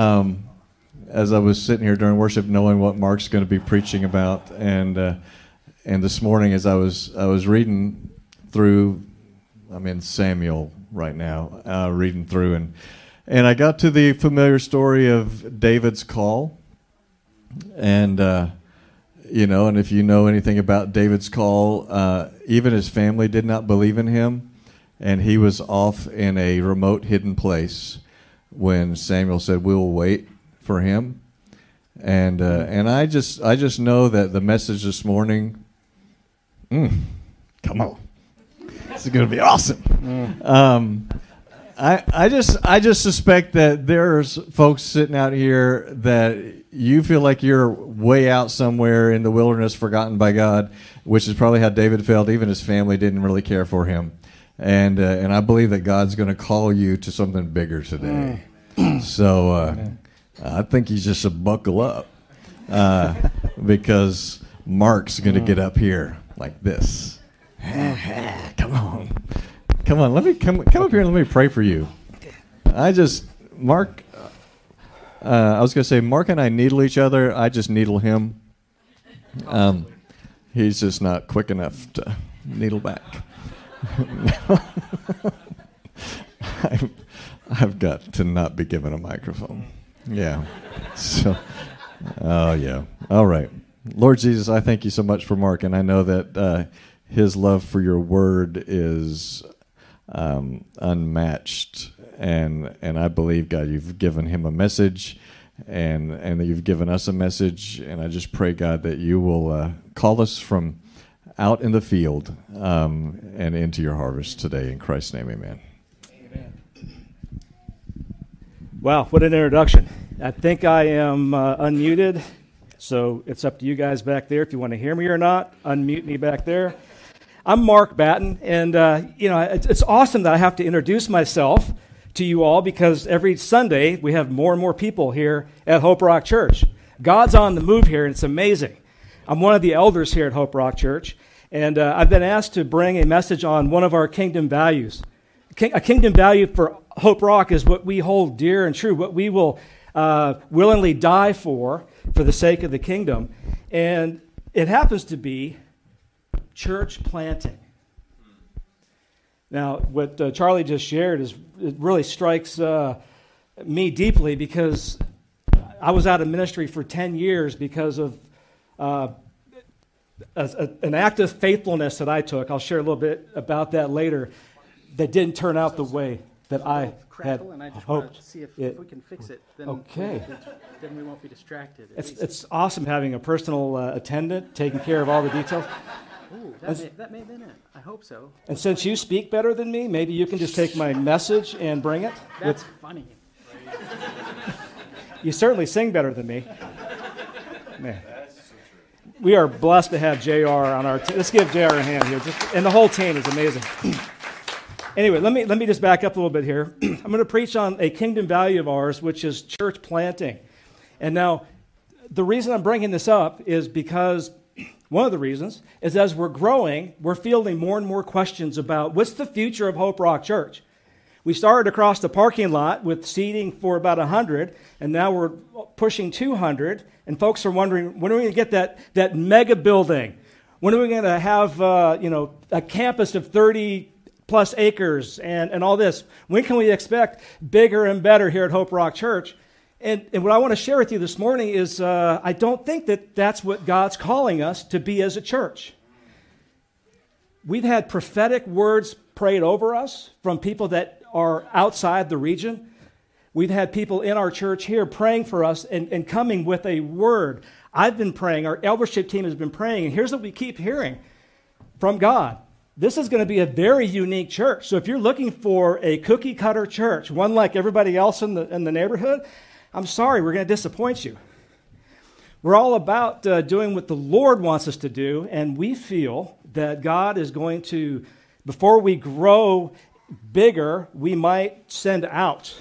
um, as I was sitting here during worship, knowing what Mark's going to be preaching about, and uh, and this morning as I was I was reading through, I'm in Samuel right now, uh, reading through, and and I got to the familiar story of David's call, and. Uh, you know, and if you know anything about David's call, uh, even his family did not believe in him, and he was off in a remote, hidden place when Samuel said, "We will wait for him." And uh, and I just I just know that the message this morning, mm, come on, this is going to be awesome. Mm. Um, I, I just I just suspect that there's folks sitting out here that you feel like you're way out somewhere in the wilderness, forgotten by God, which is probably how David felt. Even his family didn't really care for him, and uh, and I believe that God's going to call you to something bigger today. So uh, I think you just should buckle up uh, because Mark's going to mm. get up here like this. Come on. Come on, let me come come up here and let me pray for you. I just Mark. Uh, I was gonna say Mark and I needle each other. I just needle him. Um, he's just not quick enough to needle back. I've, I've got to not be given a microphone. Yeah. So, oh yeah. All right. Lord Jesus, I thank you so much for Mark, and I know that uh, his love for your word is um, unmatched. And and I believe God, you've given him a message, and and that you've given us a message. And I just pray God that you will uh, call us from out in the field um, and into your harvest today. In Christ's name, Amen. Amen. Wow, what an introduction! I think I am uh, unmuted, so it's up to you guys back there if you want to hear me or not. Unmute me back there. I'm Mark Batten, and uh, you know it's, it's awesome that I have to introduce myself to you all because every Sunday we have more and more people here at Hope Rock Church. God's on the move here, and it's amazing. I'm one of the elders here at Hope Rock Church, and uh, I've been asked to bring a message on one of our kingdom values. A kingdom value for Hope Rock is what we hold dear and true, what we will uh, willingly die for, for the sake of the kingdom. And it happens to be church planting. Now, what uh, Charlie just shared is it really strikes uh, me deeply because I was out of ministry for 10 years because of uh, a, a, an act of faithfulness that I took. I'll share a little bit about that later that didn't turn out the way that I had and I just hoped. To see if, it, if we can fix it. Then okay. We, then we won't be distracted. It's, it's awesome having a personal uh, attendant taking care of all the details. Ooh, that, may, that may have been it. I hope so. And since you speak better than me, maybe you can just take my message and bring it. That's with, funny. you certainly sing better than me. Man. We are blessed to have JR on our team. Let's give JR a hand here. Just, and the whole team is amazing. anyway, let me, let me just back up a little bit here. I'm going to preach on a kingdom value of ours, which is church planting. And now, the reason I'm bringing this up is because one of the reasons is as we're growing, we're fielding more and more questions about what's the future of Hope Rock Church. We started across the parking lot with seating for about 100, and now we're pushing 200. And folks are wondering when are we going to get that, that mega building? When are we going to have uh, you know, a campus of 30 plus acres and, and all this? When can we expect bigger and better here at Hope Rock Church? And, and what I want to share with you this morning is uh, I don't think that that's what God's calling us to be as a church. We've had prophetic words prayed over us from people that are outside the region. We've had people in our church here praying for us and, and coming with a word. I've been praying, our eldership team has been praying, and here's what we keep hearing from God. This is going to be a very unique church. So if you're looking for a cookie cutter church, one like everybody else in the, in the neighborhood, I'm sorry, we're going to disappoint you. We're all about uh, doing what the Lord wants us to do, and we feel that God is going to, before we grow bigger, we might send out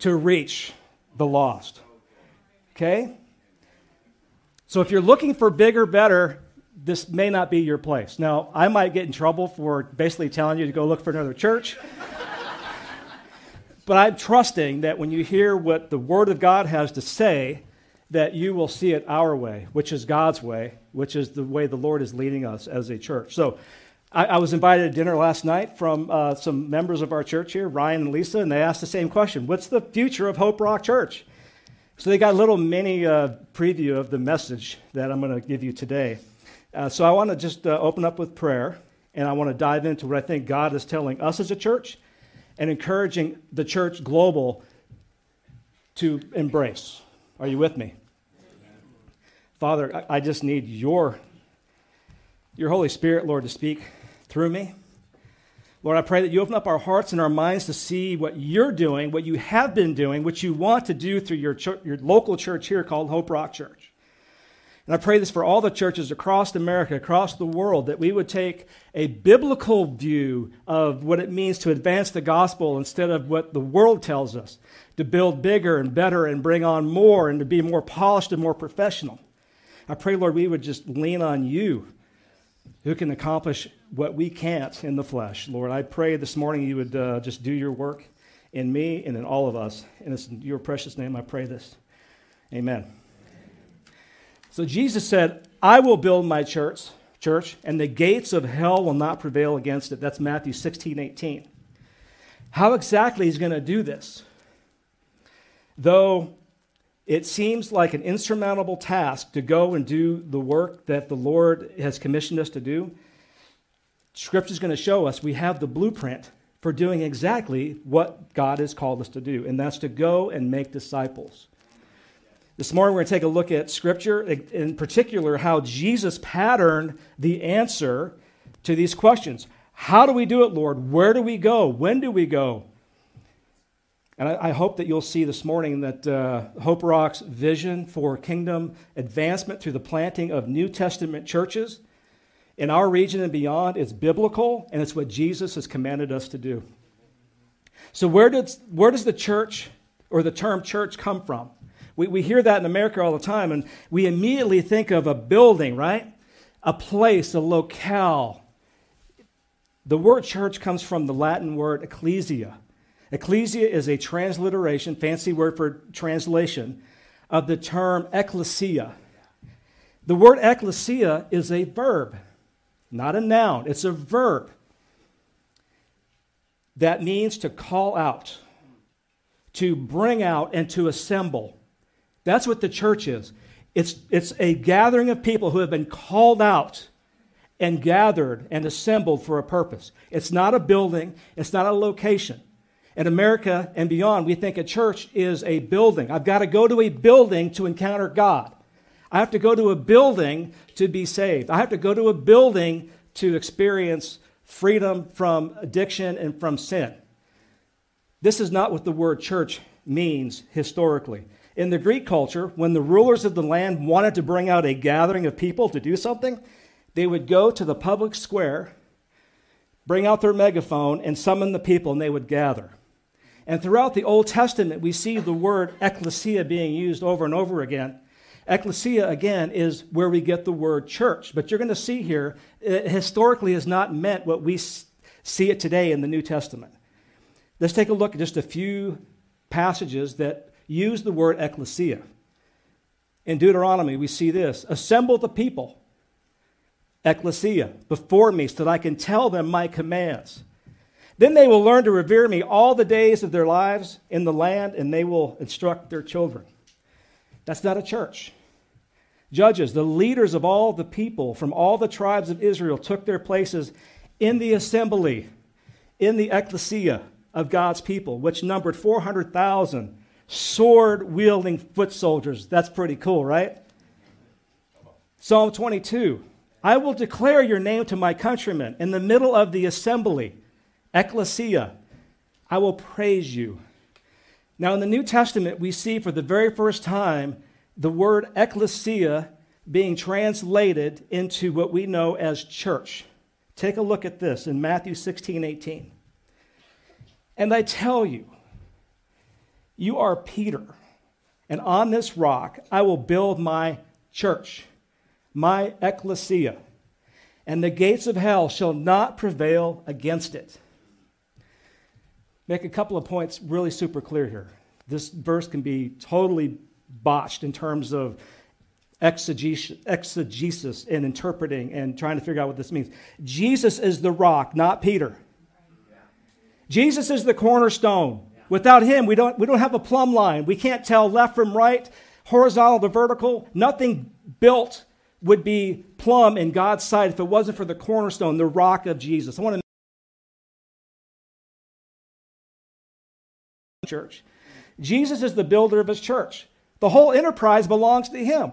to reach the lost. Okay? So if you're looking for bigger, better, this may not be your place. Now, I might get in trouble for basically telling you to go look for another church. But I'm trusting that when you hear what the Word of God has to say, that you will see it our way, which is God's way, which is the way the Lord is leading us as a church. So I, I was invited to dinner last night from uh, some members of our church here, Ryan and Lisa, and they asked the same question What's the future of Hope Rock Church? So they got a little mini uh, preview of the message that I'm going to give you today. Uh, so I want to just uh, open up with prayer, and I want to dive into what I think God is telling us as a church and encouraging the church global to embrace. Are you with me? Father, I, I just need your, your Holy Spirit, Lord, to speak through me. Lord, I pray that you open up our hearts and our minds to see what you're doing, what you have been doing, what you want to do through your, church, your local church here called Hope Rock Church. And I pray this for all the churches across America, across the world, that we would take a biblical view of what it means to advance the gospel instead of what the world tells us, to build bigger and better and bring on more and to be more polished and more professional. I pray, Lord, we would just lean on you who can accomplish what we can't in the flesh. Lord, I pray this morning you would uh, just do your work in me and in all of us. And it's in your precious name I pray this. Amen. So Jesus said, I will build my church, church, and the gates of hell will not prevail against it. That's Matthew 16, 18. How exactly he's going to do this? Though it seems like an insurmountable task to go and do the work that the Lord has commissioned us to do. Scripture is going to show us we have the blueprint for doing exactly what God has called us to do, and that's to go and make disciples. This morning, we're going to take a look at Scripture, in particular, how Jesus patterned the answer to these questions. How do we do it, Lord? Where do we go? When do we go? And I, I, hope that you'll see this morning that uh, Hope Rock's vision for kingdom advancement through the planting of New Testament churches in our region and beyond is biblical, and it's what Jesus has commanded us to do. So, where does, where does the church or the term church come from? We, we hear that in America all the time, and we immediately think of a building, right? A place, a locale. The word church comes from the Latin word ecclesia Ecclesia is a transliteration, fancy word for translation, of the term ecclesia. The word ecclesia is a verb, not a noun, it's a verb that means to call out, to bring out, and to assemble. That's what the church is. It's, it's a gathering of people who have been called out and gathered and assembled for a purpose. It's not a building, it's not a location. In America and beyond, we think a church is a building. I've got to go to a building to encounter God. I have to go to a building to be saved. I have to go to a building to experience freedom from addiction and from sin. This is not what the word church means historically. In the Greek culture, when the rulers of the land wanted to bring out a gathering of people to do something, they would go to the public square, bring out their megaphone, and summon the people, and they would gather. And throughout the Old Testament, we see the word ecclesia being used over and over again. Ecclesia, again, is where we get the word church. But you're going to see here, it historically has not meant what we see it today in the New Testament. Let's take a look at just a few passages that use the word ecclesia. In Deuteronomy, we see this Assemble the people, ecclesia, before me, so that I can tell them my commands. Then they will learn to revere me all the days of their lives in the land, and they will instruct their children. That's not a church. Judges, the leaders of all the people from all the tribes of Israel, took their places in the assembly, in the ecclesia of God's people, which numbered 400,000 sword wielding foot soldiers. That's pretty cool, right? Psalm 22 I will declare your name to my countrymen in the middle of the assembly. Ecclesia, I will praise you. Now, in the New Testament, we see for the very first time the word ecclesia being translated into what we know as church. Take a look at this in Matthew 16 18. And I tell you, you are Peter, and on this rock I will build my church, my ecclesia, and the gates of hell shall not prevail against it. Make a couple of points really super clear here. This verse can be totally botched in terms of exegesis, and interpreting and trying to figure out what this means. Jesus is the rock, not Peter. Jesus is the cornerstone. Without him, we don't, we don't have a plumb line. We can't tell left from right, horizontal to vertical. Nothing built would be plumb in God's sight if it wasn't for the cornerstone, the rock of Jesus. I want to church. Jesus is the builder of his church. The whole enterprise belongs to him.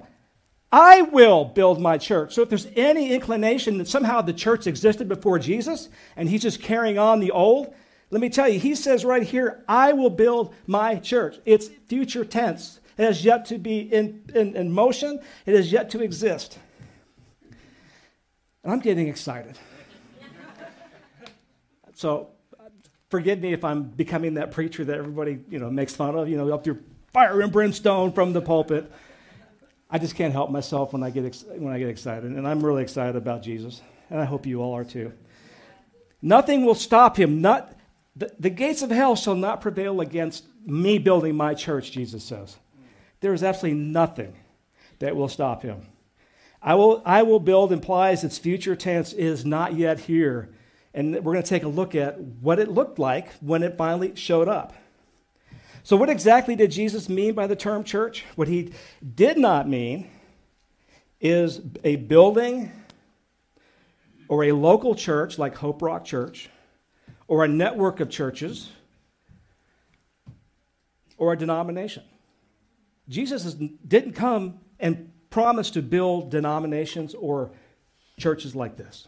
I will build my church. So if there's any inclination that somehow the church existed before Jesus and he's just carrying on the old, let me tell you, he says right here, I will build my church. It's future tense. It has yet to be in, in, in motion, it has yet to exist. And I'm getting excited. so forgive me if I'm becoming that preacher that everybody you know, makes fun of, you know, up through fire and brimstone from the pulpit. I just can't help myself when I get ex- when I get excited, and I'm really excited about Jesus, and I hope you all are too. Nothing will stop him. Not the, the gates of hell shall not prevail against me building my church. Jesus says, there is absolutely nothing that will stop him. I will, I will build implies its future tense is not yet here. And we're going to take a look at what it looked like when it finally showed up. So, what exactly did Jesus mean by the term church? What he did not mean is a building or a local church like Hope Rock Church or a network of churches or a denomination. Jesus didn't come and promise to build denominations or churches like this.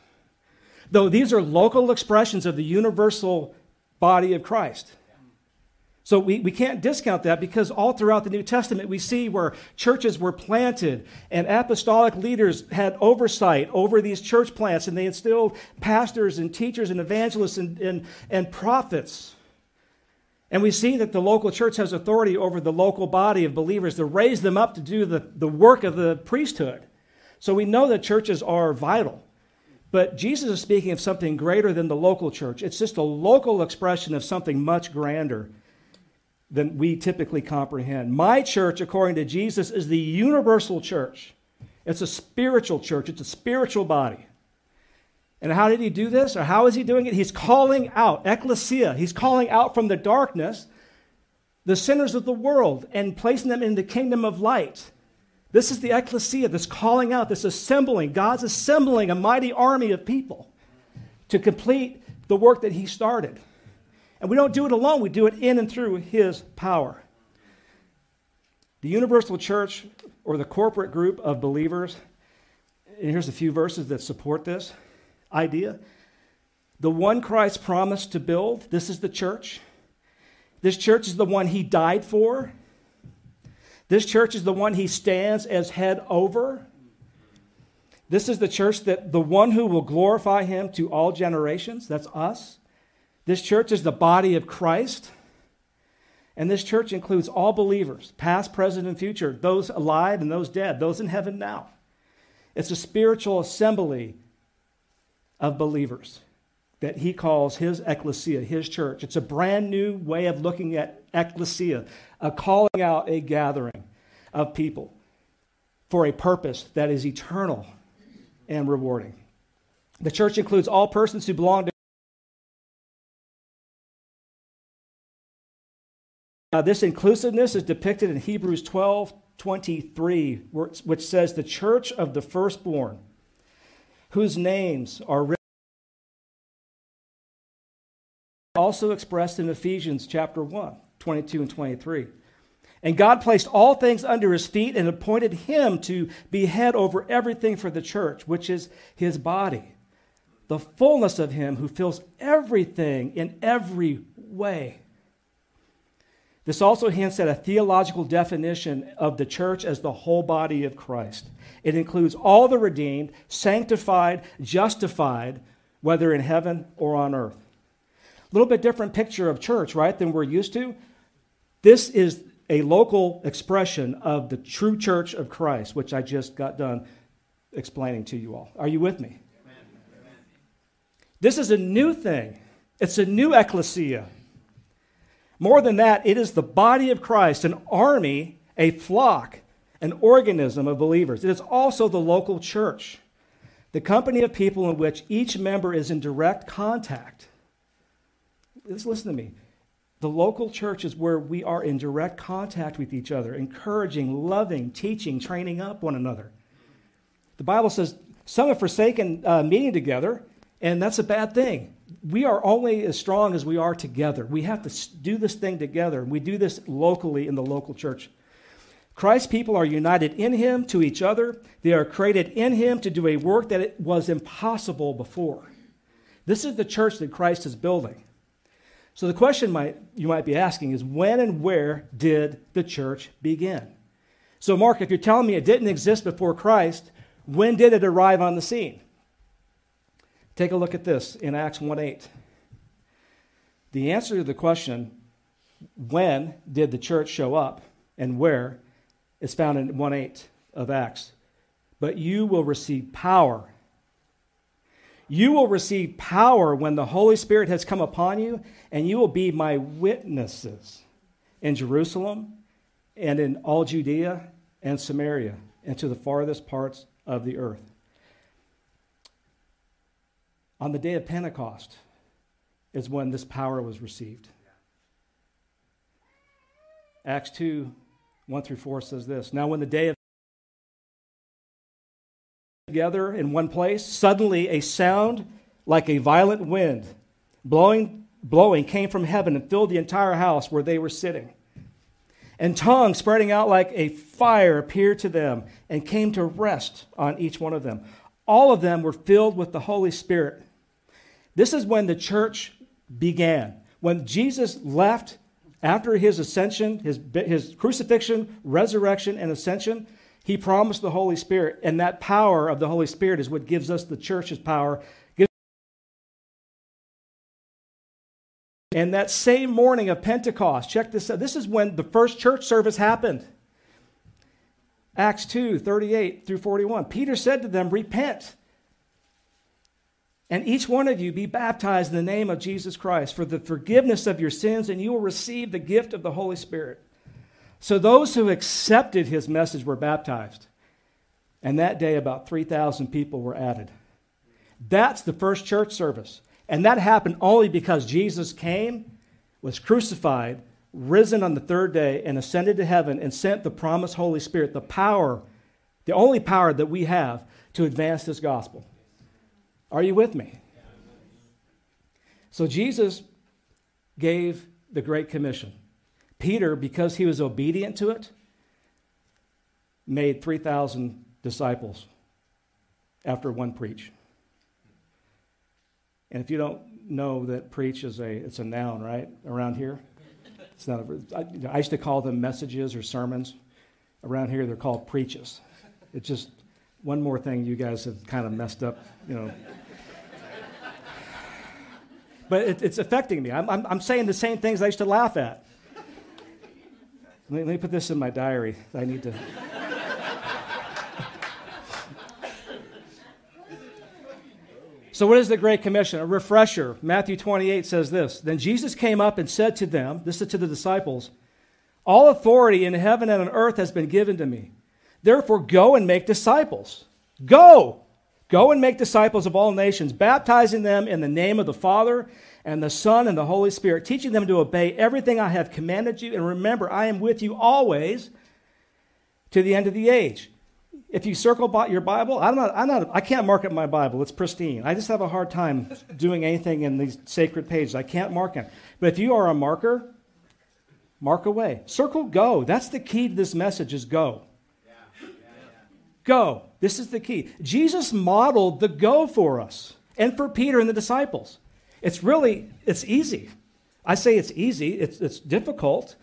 Though these are local expressions of the universal body of Christ. So we, we can't discount that because all throughout the New Testament we see where churches were planted and apostolic leaders had oversight over these church plants and they instilled pastors and teachers and evangelists and, and, and prophets. And we see that the local church has authority over the local body of believers to raise them up to do the, the work of the priesthood. So we know that churches are vital. But Jesus is speaking of something greater than the local church. It's just a local expression of something much grander than we typically comprehend. My church, according to Jesus, is the universal church. It's a spiritual church, it's a spiritual body. And how did he do this? Or how is he doing it? He's calling out, ecclesia, he's calling out from the darkness the sinners of the world and placing them in the kingdom of light. This is the ecclesia, this calling out, this assembling. God's assembling a mighty army of people to complete the work that he started. And we don't do it alone, we do it in and through His power. The universal church, or the corporate group of believers, and here's a few verses that support this idea. The one Christ promised to build, this is the church. This church is the one He died for. This church is the one He stands as head over. This is the church that the one who will glorify Him to all generations, that's us. This church is the body of Christ. And this church includes all believers, past, present, and future, those alive and those dead, those in heaven now. It's a spiritual assembly of believers that he calls his ecclesia, his church. It's a brand new way of looking at ecclesia, a calling out a gathering of people for a purpose that is eternal and rewarding. The church includes all persons who belong to Uh, this inclusiveness is depicted in Hebrews 12 23, which says, The church of the firstborn, whose names are written, also expressed in Ephesians chapter 1, 22 and 23. And God placed all things under his feet and appointed him to be head over everything for the church, which is his body, the fullness of him who fills everything in every way. This also hints at a theological definition of the church as the whole body of Christ. It includes all the redeemed, sanctified, justified, whether in heaven or on earth. A little bit different picture of church, right, than we're used to. This is a local expression of the true church of Christ, which I just got done explaining to you all. Are you with me? This is a new thing, it's a new ecclesia. More than that, it is the body of Christ, an army, a flock, an organism of believers. It is also the local church, the company of people in which each member is in direct contact. Just listen to me. The local church is where we are in direct contact with each other, encouraging, loving, teaching, training up one another. The Bible says some have forsaken uh, meeting together, and that's a bad thing. We are only as strong as we are together. We have to do this thing together. We do this locally in the local church. Christ's people are united in Him to each other. They are created in Him to do a work that was impossible before. This is the church that Christ is building. So the question might, you might be asking is when and where did the church begin? So, Mark, if you're telling me it didn't exist before Christ, when did it arrive on the scene? Take a look at this in Acts 1 8. The answer to the question, when did the church show up and where, is found in 1 8 of Acts. But you will receive power. You will receive power when the Holy Spirit has come upon you, and you will be my witnesses in Jerusalem and in all Judea and Samaria and to the farthest parts of the earth. On the day of Pentecost is when this power was received. Acts 2 1 through 4 says this Now, when the day of together in one place, suddenly a sound like a violent wind blowing, blowing came from heaven and filled the entire house where they were sitting. And tongues spreading out like a fire appeared to them and came to rest on each one of them. All of them were filled with the Holy Spirit. This is when the church began. When Jesus left after his ascension, his, his crucifixion, resurrection, and ascension, he promised the Holy Spirit. And that power of the Holy Spirit is what gives us the church's power. And that same morning of Pentecost, check this out. This is when the first church service happened. Acts 2 38 through 41. Peter said to them, Repent and each one of you be baptized in the name of Jesus Christ for the forgiveness of your sins, and you will receive the gift of the Holy Spirit. So those who accepted his message were baptized. And that day, about 3,000 people were added. That's the first church service. And that happened only because Jesus came, was crucified, risen on the third day, and ascended to heaven and sent the promised Holy Spirit, the power, the only power that we have to advance this gospel. Are you with me? So Jesus gave the Great Commission. Peter, because he was obedient to it, made 3,000 disciples after one preach. And if you don't know that preach is a, it's a noun, right, around here? It's not a, I, I used to call them messages or sermons. Around here, they're called preaches. It's just one more thing you guys have kind of messed up, you know. but it, it's affecting me. I'm, I'm, I'm, saying the same things I used to laugh at. Let me, let me put this in my diary. I need to. So, what is the Great Commission? A refresher. Matthew 28 says this Then Jesus came up and said to them, This is to the disciples, All authority in heaven and on earth has been given to me. Therefore, go and make disciples. Go! Go and make disciples of all nations, baptizing them in the name of the Father and the Son and the Holy Spirit, teaching them to obey everything I have commanded you. And remember, I am with you always to the end of the age. If you circle your Bible, I'm not, I'm not, I can't mark up my Bible. It's pristine. I just have a hard time doing anything in these sacred pages. I can't mark it. But if you are a marker, mark away. Circle go. That's the key to this message is go. Go. This is the key. Jesus modeled the go for us and for Peter and the disciples. It's really, it's easy. I say it's easy. It's, it's difficult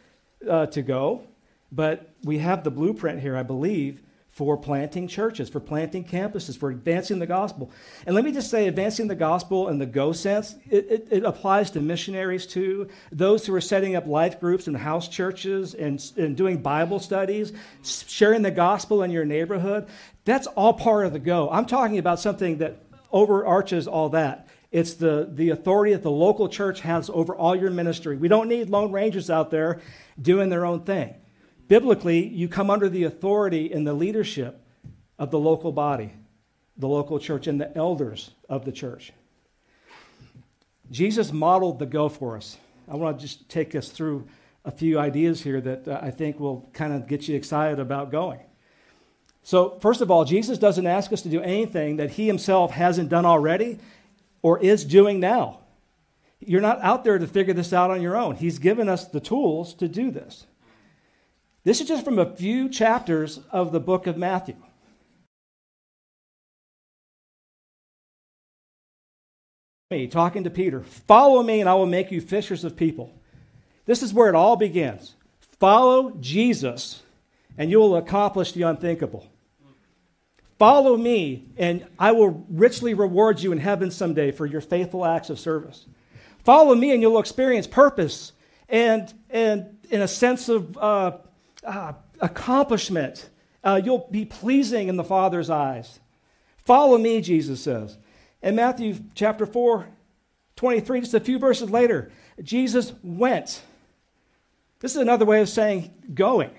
uh, to go, but we have the blueprint here, I believe, for planting churches, for planting campuses, for advancing the gospel. And let me just say, advancing the gospel in the go sense, it, it, it, applies to missionaries too, those who are setting up life groups and house churches and, and doing Bible studies, sharing the gospel in your neighborhood. That's all part of the go. I'm talking about something that overarches all that. It's the, the authority that the local church has over all your ministry. We don't need lone rangers out there doing their own thing. Biblically, you come under the authority and the leadership of the local body, the local church, and the elders of the church. Jesus modeled the go for us. I want to just take us through a few ideas here that uh, I think will kind of get you excited about going. So, first of all, Jesus doesn't ask us to do anything that he himself hasn't done already or is doing now. You're not out there to figure this out on your own. He's given us the tools to do this. This is just from a few chapters of the book of Matthew. Me talking to Peter, follow me and I will make you fishers of people. This is where it all begins. Follow Jesus and you will accomplish the unthinkable. Follow me, and I will richly reward you in heaven someday for your faithful acts of service. Follow me, and you'll experience purpose and, and in a sense of uh, uh, accomplishment. Uh, you'll be pleasing in the Father's eyes. Follow me, Jesus says. In Matthew chapter 4, 23, just a few verses later, Jesus went. This is another way of saying going.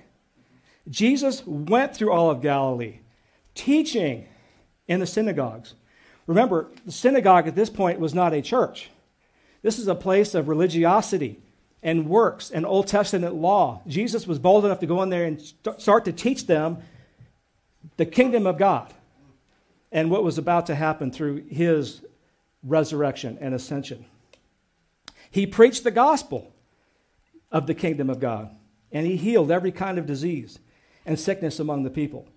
Jesus went through all of Galilee teaching in the synagogues. Remember, the synagogue at this point was not a church. This is a place of religiosity and works and Old Testament law. Jesus was bold enough to go in there and start to teach them the kingdom of God and what was about to happen through his resurrection and ascension. He preached the gospel of the kingdom of God, and he healed every kind of disease and sickness among the people.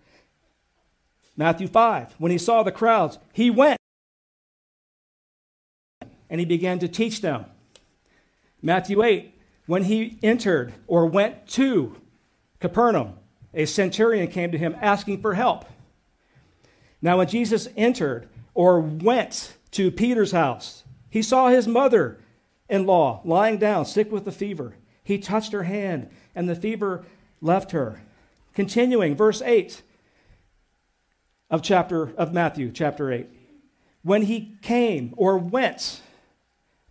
Matthew 5, when he saw the crowds, he went and he began to teach them. Matthew 8, when he entered or went to Capernaum, a centurion came to him asking for help. Now, when Jesus entered or went to Peter's house, he saw his mother in law lying down, sick with a fever. He touched her hand, and the fever left her. Continuing, verse 8 of chapter of Matthew chapter 8 when he came or went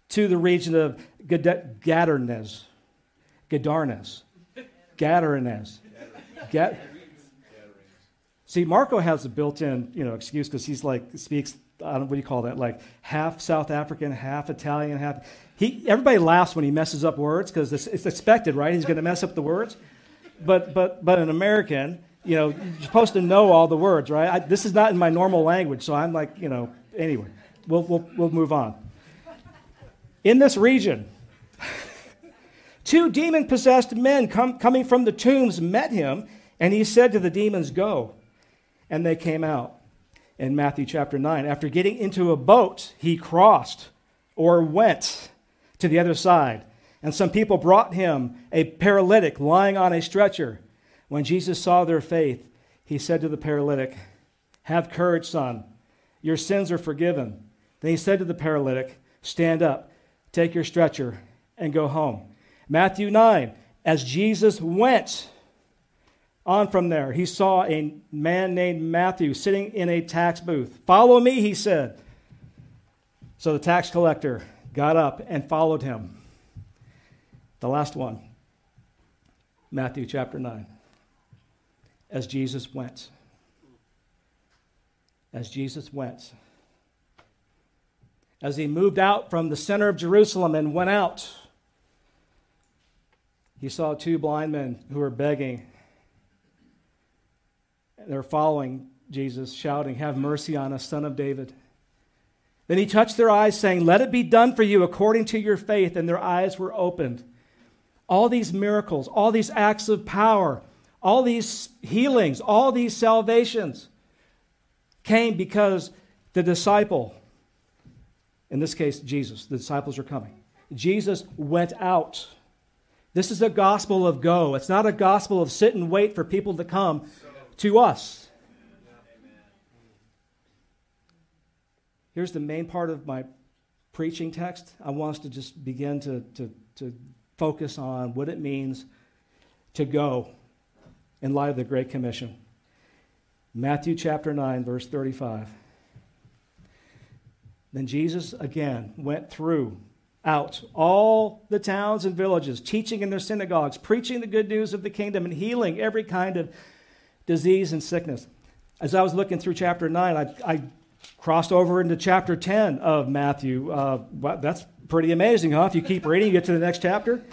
to the region of Gadarnes Gadarnes Gadarnes Gad- See, Marco has a built-in, you know, excuse because he's like speaks. I don't, what do you call that? Like half South African, half Italian, half. He everybody laughs when he messes up words because it's, it's expected, right? He's going to mess up the words. But but but an American, you know, you're supposed to know all the words, right? I, this is not in my normal language, so I'm like, you know, anyway, we'll, we'll, we'll move on. In this region, two demon possessed men come, coming from the tombs met him, and he said to the demons, Go. And they came out. In Matthew chapter 9, after getting into a boat, he crossed or went to the other side. And some people brought him a paralytic lying on a stretcher. When Jesus saw their faith, he said to the paralytic, Have courage, son. Your sins are forgiven. Then he said to the paralytic, Stand up, take your stretcher, and go home. Matthew 9, as Jesus went on from there, he saw a man named Matthew sitting in a tax booth. Follow me, he said. So the tax collector got up and followed him. The last one, Matthew chapter 9 as Jesus went. As Jesus went. As he moved out from the center of Jerusalem and went out, he saw two blind men who were begging. They're following Jesus, shouting, Have mercy on us, son of David. Then he touched their eyes, saying, Let it be done for you according to your faith. And their eyes were opened. All these miracles, all these acts of power, all these healings, all these salvations came because the disciple, in this case, Jesus, the disciples are coming. Jesus went out. This is a gospel of go. It's not a gospel of sit and wait for people to come to us. Here's the main part of my preaching text. I want us to just begin to, to, to focus on what it means to go in light of the Great Commission. Matthew chapter 9, verse 35. Then Jesus again went through out all the towns and villages, teaching in their synagogues, preaching the good news of the kingdom, and healing every kind of disease and sickness. As I was looking through chapter 9, I, I crossed over into chapter 10 of Matthew. Uh, well, that's pretty amazing, huh? If you keep reading, you get to the next chapter.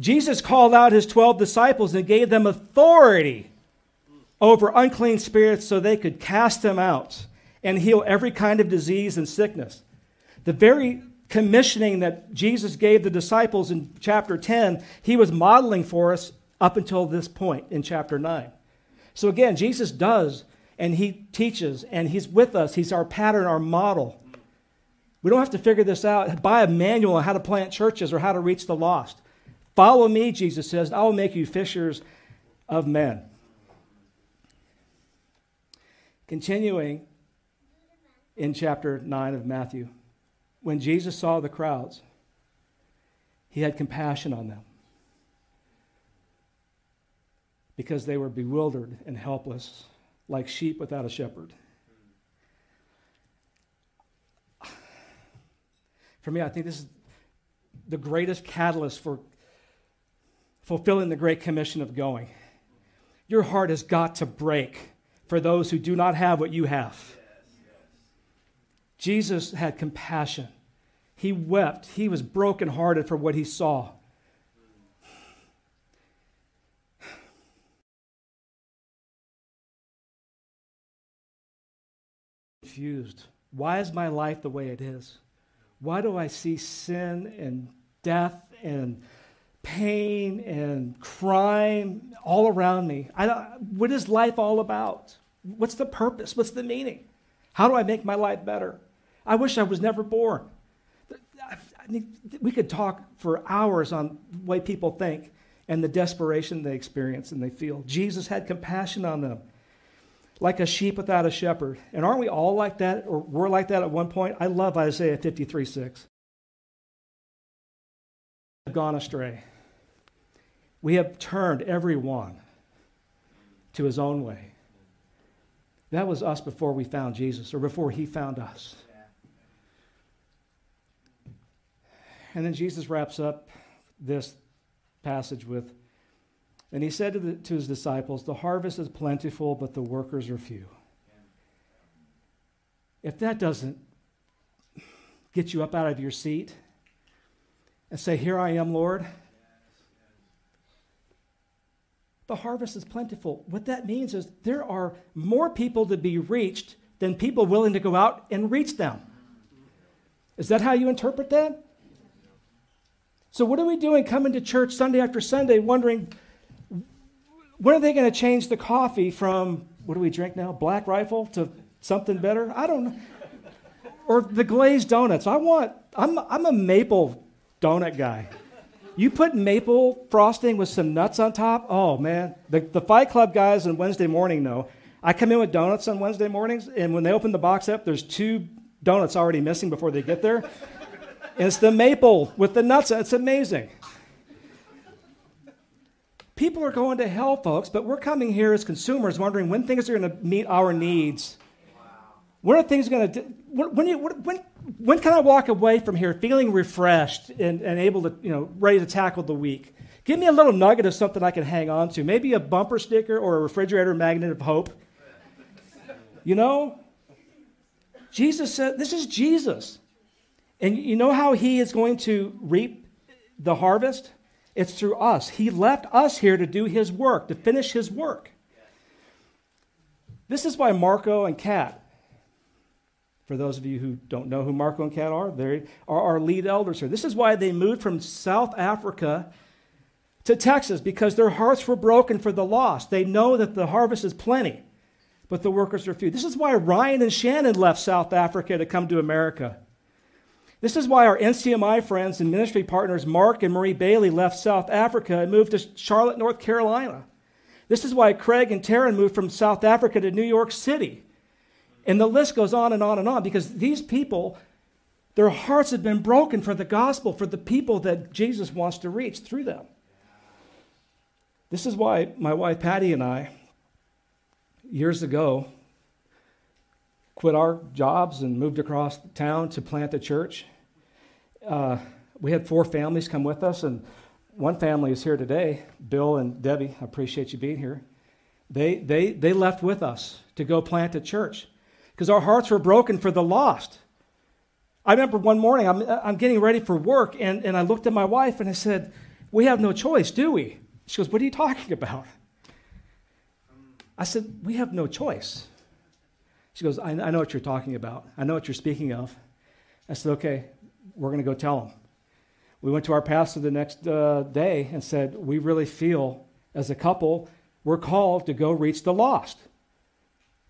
Jesus called out his 12 disciples and gave them authority over unclean spirits so they could cast them out and heal every kind of disease and sickness. The very commissioning that Jesus gave the disciples in chapter 10, he was modeling for us up until this point in chapter 9. So again, Jesus does and he teaches and he's with us. He's our pattern, our model. We don't have to figure this out, buy a manual on how to plant churches or how to reach the lost. Follow me, Jesus says, and I will make you fishers of men. Continuing in chapter 9 of Matthew, when Jesus saw the crowds, he had compassion on them because they were bewildered and helpless, like sheep without a shepherd. For me, I think this is the greatest catalyst for fulfilling the Great Commission of going. Your heart has got to break for those who do not have what you have. Jesus had compassion. He wept. He was brokenhearted for what he saw. Confused. Why is my life the way it is? Why do I see sin and death and pain and crime all around me? What is life all about? What's the purpose? What's the meaning? How do I make my life better? I wish I was never born. I mean, we could talk for hours on the way people think and the desperation they experience and they feel. Jesus had compassion on them, like a sheep without a shepherd. And aren't we all like that, or we're like that at one point? I love Isaiah 53 6. Gone astray. We have turned everyone to his own way. That was us before we found Jesus, or before he found us. And then Jesus wraps up this passage with, and he said to, the, to his disciples, The harvest is plentiful, but the workers are few. If that doesn't get you up out of your seat and say, Here I am, Lord, the harvest is plentiful. What that means is there are more people to be reached than people willing to go out and reach them. Is that how you interpret that? So, what are we doing coming to church Sunday after Sunday wondering when are they going to change the coffee from, what do we drink now, Black Rifle to something better? I don't know. Or the glazed donuts. I want, I'm, I'm a maple donut guy. You put maple frosting with some nuts on top, oh man. The, the Fight Club guys on Wednesday morning know. I come in with donuts on Wednesday mornings, and when they open the box up, there's two donuts already missing before they get there. It's the maple with the nuts. It's amazing. People are going to hell, folks, but we're coming here as consumers wondering when things are going to meet our needs. Wow. When are things going to, when, you, when, when can I walk away from here feeling refreshed and, and able to, you know, ready to tackle the week? Give me a little nugget of something I can hang on to. Maybe a bumper sticker or a refrigerator magnet of hope. You know? Jesus said, this is Jesus. And you know how he is going to reap the harvest? It's through us. He left us here to do his work, to finish his work. This is why Marco and Kat, for those of you who don't know who Marco and Kat are, they are our lead elders here. This is why they moved from South Africa to Texas, because their hearts were broken for the lost. They know that the harvest is plenty, but the workers are few. This is why Ryan and Shannon left South Africa to come to America. This is why our NCMI friends and ministry partners, Mark and Marie Bailey, left South Africa and moved to Charlotte, North Carolina. This is why Craig and Taryn moved from South Africa to New York City. And the list goes on and on and on because these people, their hearts have been broken for the gospel, for the people that Jesus wants to reach through them. This is why my wife Patty and I, years ago, quit our jobs and moved across town to plant a church. Uh, we had four families come with us, and one family is here today. Bill and Debbie, I appreciate you being here. They, they, they left with us to go plant a church because our hearts were broken for the lost. I remember one morning, I'm, I'm getting ready for work, and, and I looked at my wife and I said, We have no choice, do we? She goes, What are you talking about? I said, We have no choice. She goes, I, I know what you're talking about. I know what you're speaking of. I said, Okay, we're going to go tell them. We went to our pastor the next uh, day and said, We really feel as a couple, we're called to go reach the lost.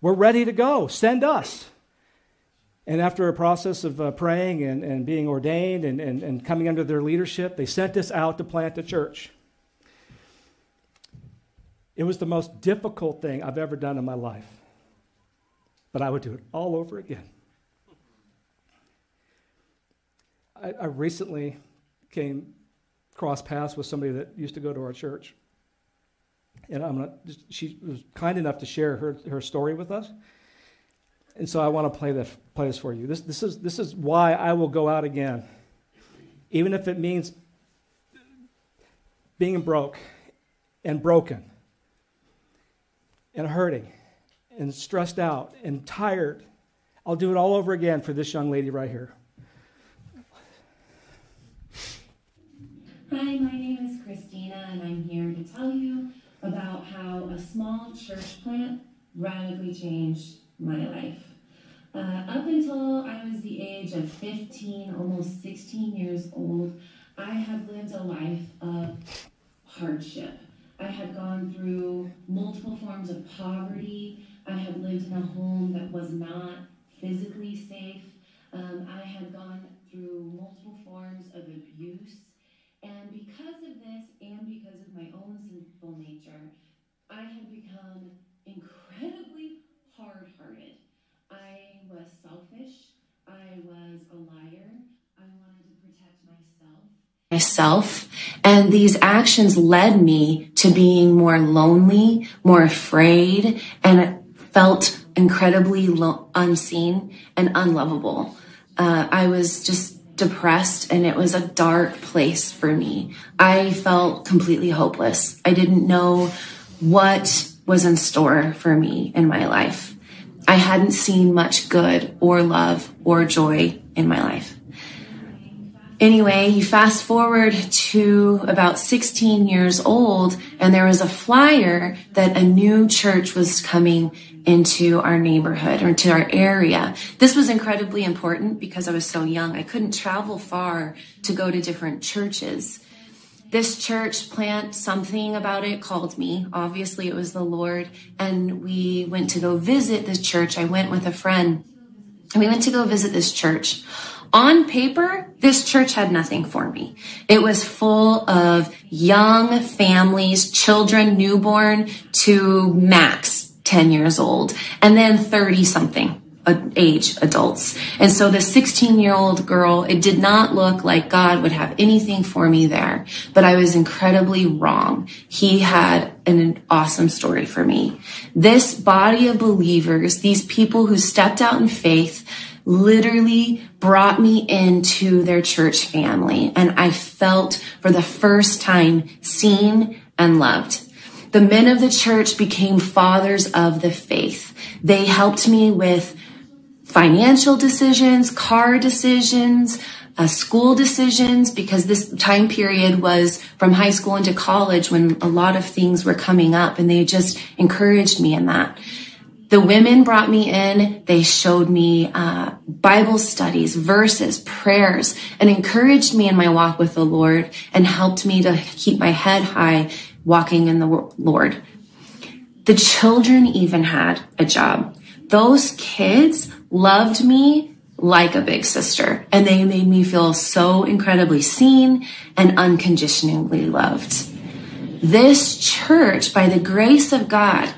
We're ready to go. Send us. And after a process of uh, praying and, and being ordained and, and, and coming under their leadership, they sent us out to plant a church. It was the most difficult thing I've ever done in my life, but I would do it all over again. I, I recently came cross paths with somebody that used to go to our church. And I'm not, she was kind enough to share her, her story with us. And so I want to play this, play this for you. This, this, is, this is why I will go out again, even if it means being broke and broken and hurting and stressed out and tired. I'll do it all over again for this young lady right here. Hi, my name is Christina, and I'm here to tell you about how a small church plant radically changed my life. Uh, up until I was the age of 15, almost 16 years old, I had lived a life of hardship. I had gone through multiple forms of poverty. I had lived in a home that was not physically safe. Um, I had gone through multiple forms of abuse. And because of this, and because of my own nature, I had become incredibly hard hearted. I was selfish. I was a liar. I wanted to protect myself. Myself. And these actions led me to being more lonely, more afraid, and felt incredibly lo- unseen and unlovable. Uh, I was just depressed and it was a dark place for me. I felt completely hopeless. I didn't know what was in store for me in my life. I hadn't seen much good or love or joy in my life. Anyway, you fast forward to about 16 years old, and there was a flyer that a new church was coming into our neighborhood or into our area. This was incredibly important because I was so young. I couldn't travel far to go to different churches. This church plant, something about it called me. Obviously, it was the Lord. And we went to go visit this church. I went with a friend and we went to go visit this church. On paper, this church had nothing for me. It was full of young families, children, newborn to max 10 years old, and then 30 something uh, age adults. And so the 16 year old girl, it did not look like God would have anything for me there, but I was incredibly wrong. He had an awesome story for me. This body of believers, these people who stepped out in faith, literally brought me into their church family and I felt for the first time seen and loved. The men of the church became fathers of the faith. They helped me with financial decisions, car decisions, uh, school decisions, because this time period was from high school into college when a lot of things were coming up and they just encouraged me in that. The women brought me in. They showed me uh, Bible studies, verses, prayers, and encouraged me in my walk with the Lord and helped me to keep my head high walking in the Lord. The children even had a job. Those kids loved me like a big sister, and they made me feel so incredibly seen and unconditionally loved. This church, by the grace of God,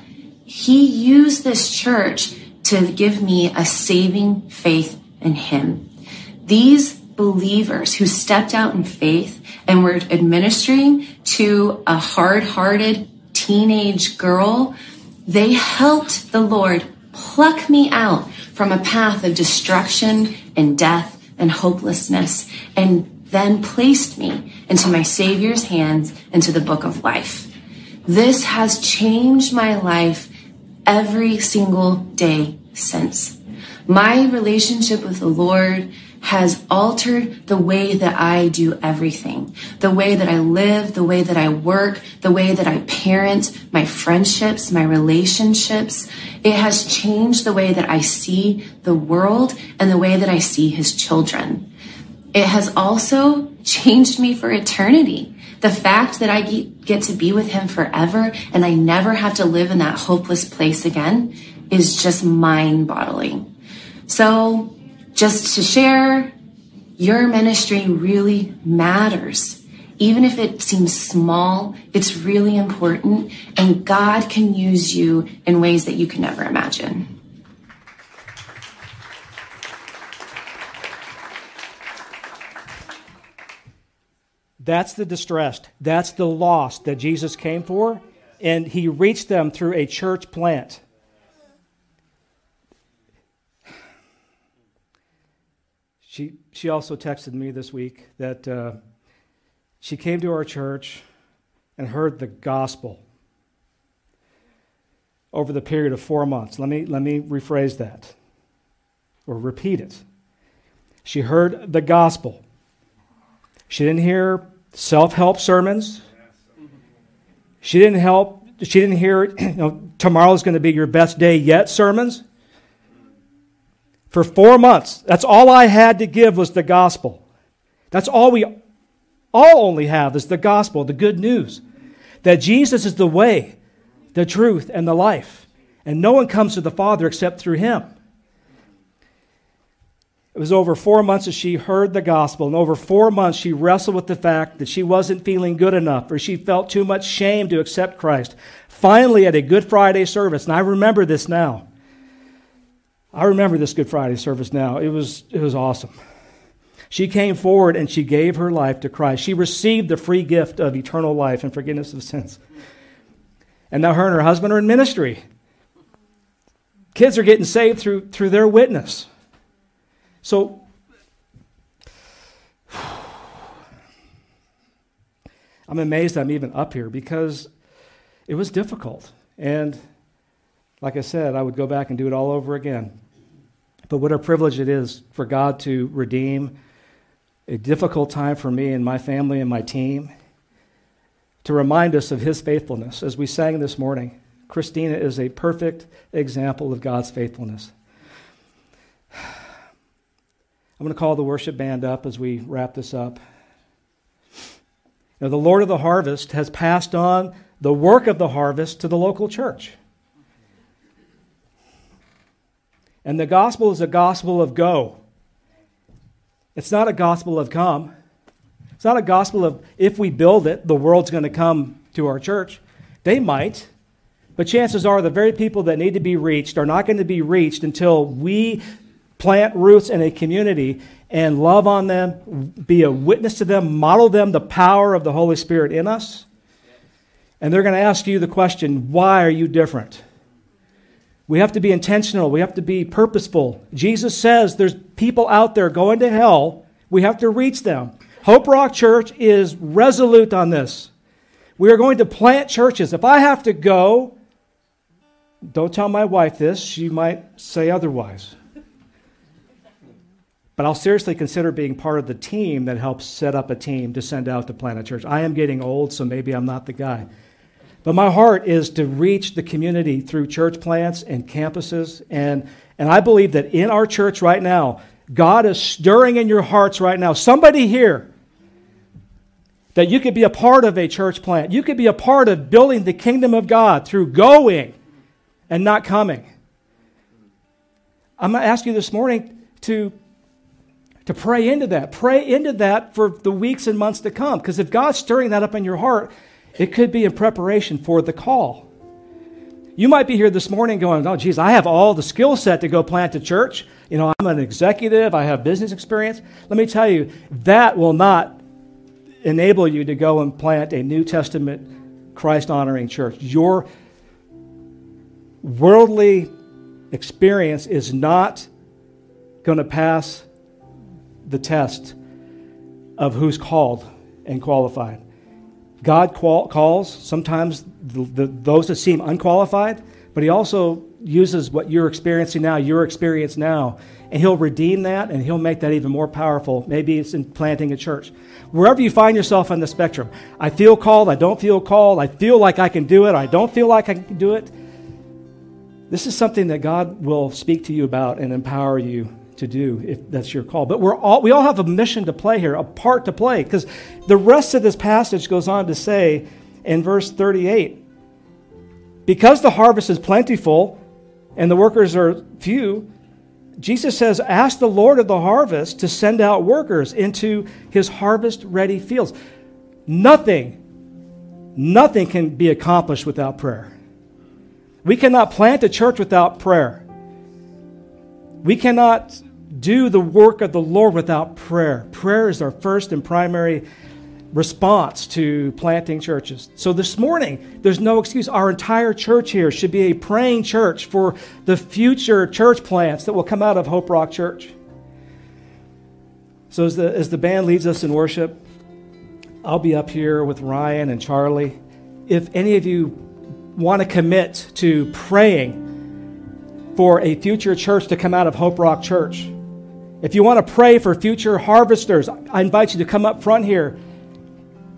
he used this church to give me a saving faith in him. These believers who stepped out in faith and were administering to a hard-hearted teenage girl, they helped the Lord pluck me out from a path of destruction and death and hopelessness, and then placed me into my Savior's hands into the book of life. This has changed my life every single day since. My relationship with the Lord has altered the way that I do everything. The way that I live, the way that I work, the way that I parent, my friendships, my relationships. It has changed the way that I see the world and the way that I see his children. It has also changed me for eternity. The fact that I get to be with him forever and I never have to live in that hopeless place again is just mind boggling. So just to share, your ministry really matters. Even if it seems small, it's really important, and God can use you in ways that you can never imagine. That's the distressed. That's the lost that Jesus came for, and he reached them through a church plant. She, she also texted me this week that uh, she came to our church and heard the gospel over the period of four months. Let me, let me rephrase that or repeat it. She heard the gospel. She didn't hear self help sermons. She didn't help. She didn't hear, you know, tomorrow's going to be your best day yet sermons for four months. That's all I had to give was the gospel. That's all we all only have is the gospel, the good news that Jesus is the way, the truth, and the life. And no one comes to the Father except through him. It was over four months that she heard the gospel, and over four months she wrestled with the fact that she wasn't feeling good enough or she felt too much shame to accept Christ. Finally, at a Good Friday service, and I remember this now, I remember this Good Friday service now. It was, it was awesome. She came forward and she gave her life to Christ. She received the free gift of eternal life and forgiveness of sins. And now her and her husband are in ministry. Kids are getting saved through, through their witness. So, I'm amazed I'm even up here because it was difficult. And like I said, I would go back and do it all over again. But what a privilege it is for God to redeem a difficult time for me and my family and my team, to remind us of His faithfulness. As we sang this morning, Christina is a perfect example of God's faithfulness. I'm going to call the worship band up as we wrap this up. Now, the Lord of the harvest has passed on the work of the harvest to the local church. And the gospel is a gospel of go. It's not a gospel of come. It's not a gospel of if we build it, the world's going to come to our church. They might, but chances are the very people that need to be reached are not going to be reached until we plant roots in a community and love on them, be a witness to them, model them the power of the Holy Spirit in us. And they're going to ask you the question why are you different? We have to be intentional. We have to be purposeful. Jesus says there's people out there going to hell. We have to reach them. Hope Rock Church is resolute on this. We are going to plant churches. If I have to go, don't tell my wife this. She might say otherwise. But I'll seriously consider being part of the team that helps set up a team to send out to Planet church. I am getting old, so maybe I'm not the guy. But my heart is to reach the community through church plants and campuses. And, and I believe that in our church right now, God is stirring in your hearts right now. Somebody here that you could be a part of a church plant. You could be a part of building the kingdom of God through going and not coming. I'm going to ask you this morning to, to pray into that. Pray into that for the weeks and months to come. Because if God's stirring that up in your heart, it could be in preparation for the call. You might be here this morning going, Oh, geez, I have all the skill set to go plant a church. You know, I'm an executive, I have business experience. Let me tell you, that will not enable you to go and plant a New Testament Christ honoring church. Your worldly experience is not going to pass the test of who's called and qualified. God qual- calls sometimes the, the, those that seem unqualified, but He also uses what you're experiencing now, your experience now, and He'll redeem that and He'll make that even more powerful. Maybe it's in planting a church. Wherever you find yourself on the spectrum, I feel called, I don't feel called, I feel like I can do it, I don't feel like I can do it. This is something that God will speak to you about and empower you to do if that's your call. But we're all, we all have a mission to play here, a part to play, because the rest of this passage goes on to say in verse 38 because the harvest is plentiful and the workers are few, Jesus says, Ask the Lord of the harvest to send out workers into his harvest ready fields. Nothing, nothing can be accomplished without prayer. We cannot plant a church without prayer. We cannot do the work of the Lord without prayer. Prayer is our first and primary response to planting churches. So this morning, there's no excuse. Our entire church here should be a praying church for the future church plants that will come out of Hope Rock Church. So as the, as the band leads us in worship, I'll be up here with Ryan and Charlie. If any of you want to commit to praying for a future church to come out of Hope Rock Church, if you want to pray for future harvesters, I invite you to come up front here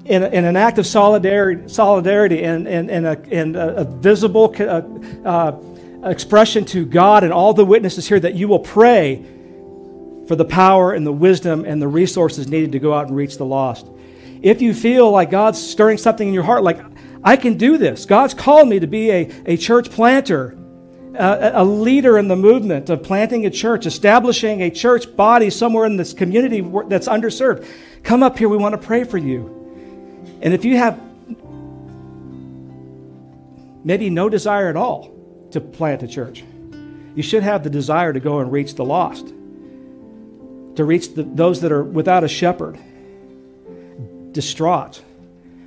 in, in an act of solidarity, solidarity and, and, and, a, and a, a visible uh, uh, expression to God and all the witnesses here that you will pray for the power and the wisdom and the resources needed to go out and reach the lost. If you feel like God's stirring something in your heart, like, I can do this, God's called me to be a, a church planter a, leader in the movement of planting a church, establishing a church body somewhere in this community that's underserved, come up here. We want to pray for you. And if you have maybe no desire at all to plant a church, you should have the desire to go and reach the lost, to reach the, those that are without a shepherd, distraught.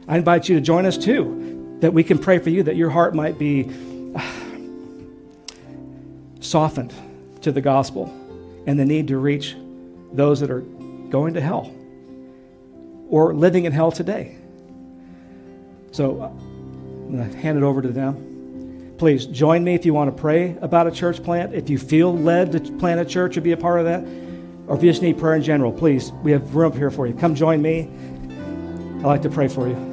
I invite you to join us too, that we can pray for you, that your heart might be softened to the gospel and the need to reach those that are going to hell or living in hell today. So uh, I'm going to hand it over to them. Please join me if you want to pray about a church plant. If you feel led to plant a church or be a part of that, or if you just need prayer in general, please, we have room here for you. Come join me. I'd like to pray for you.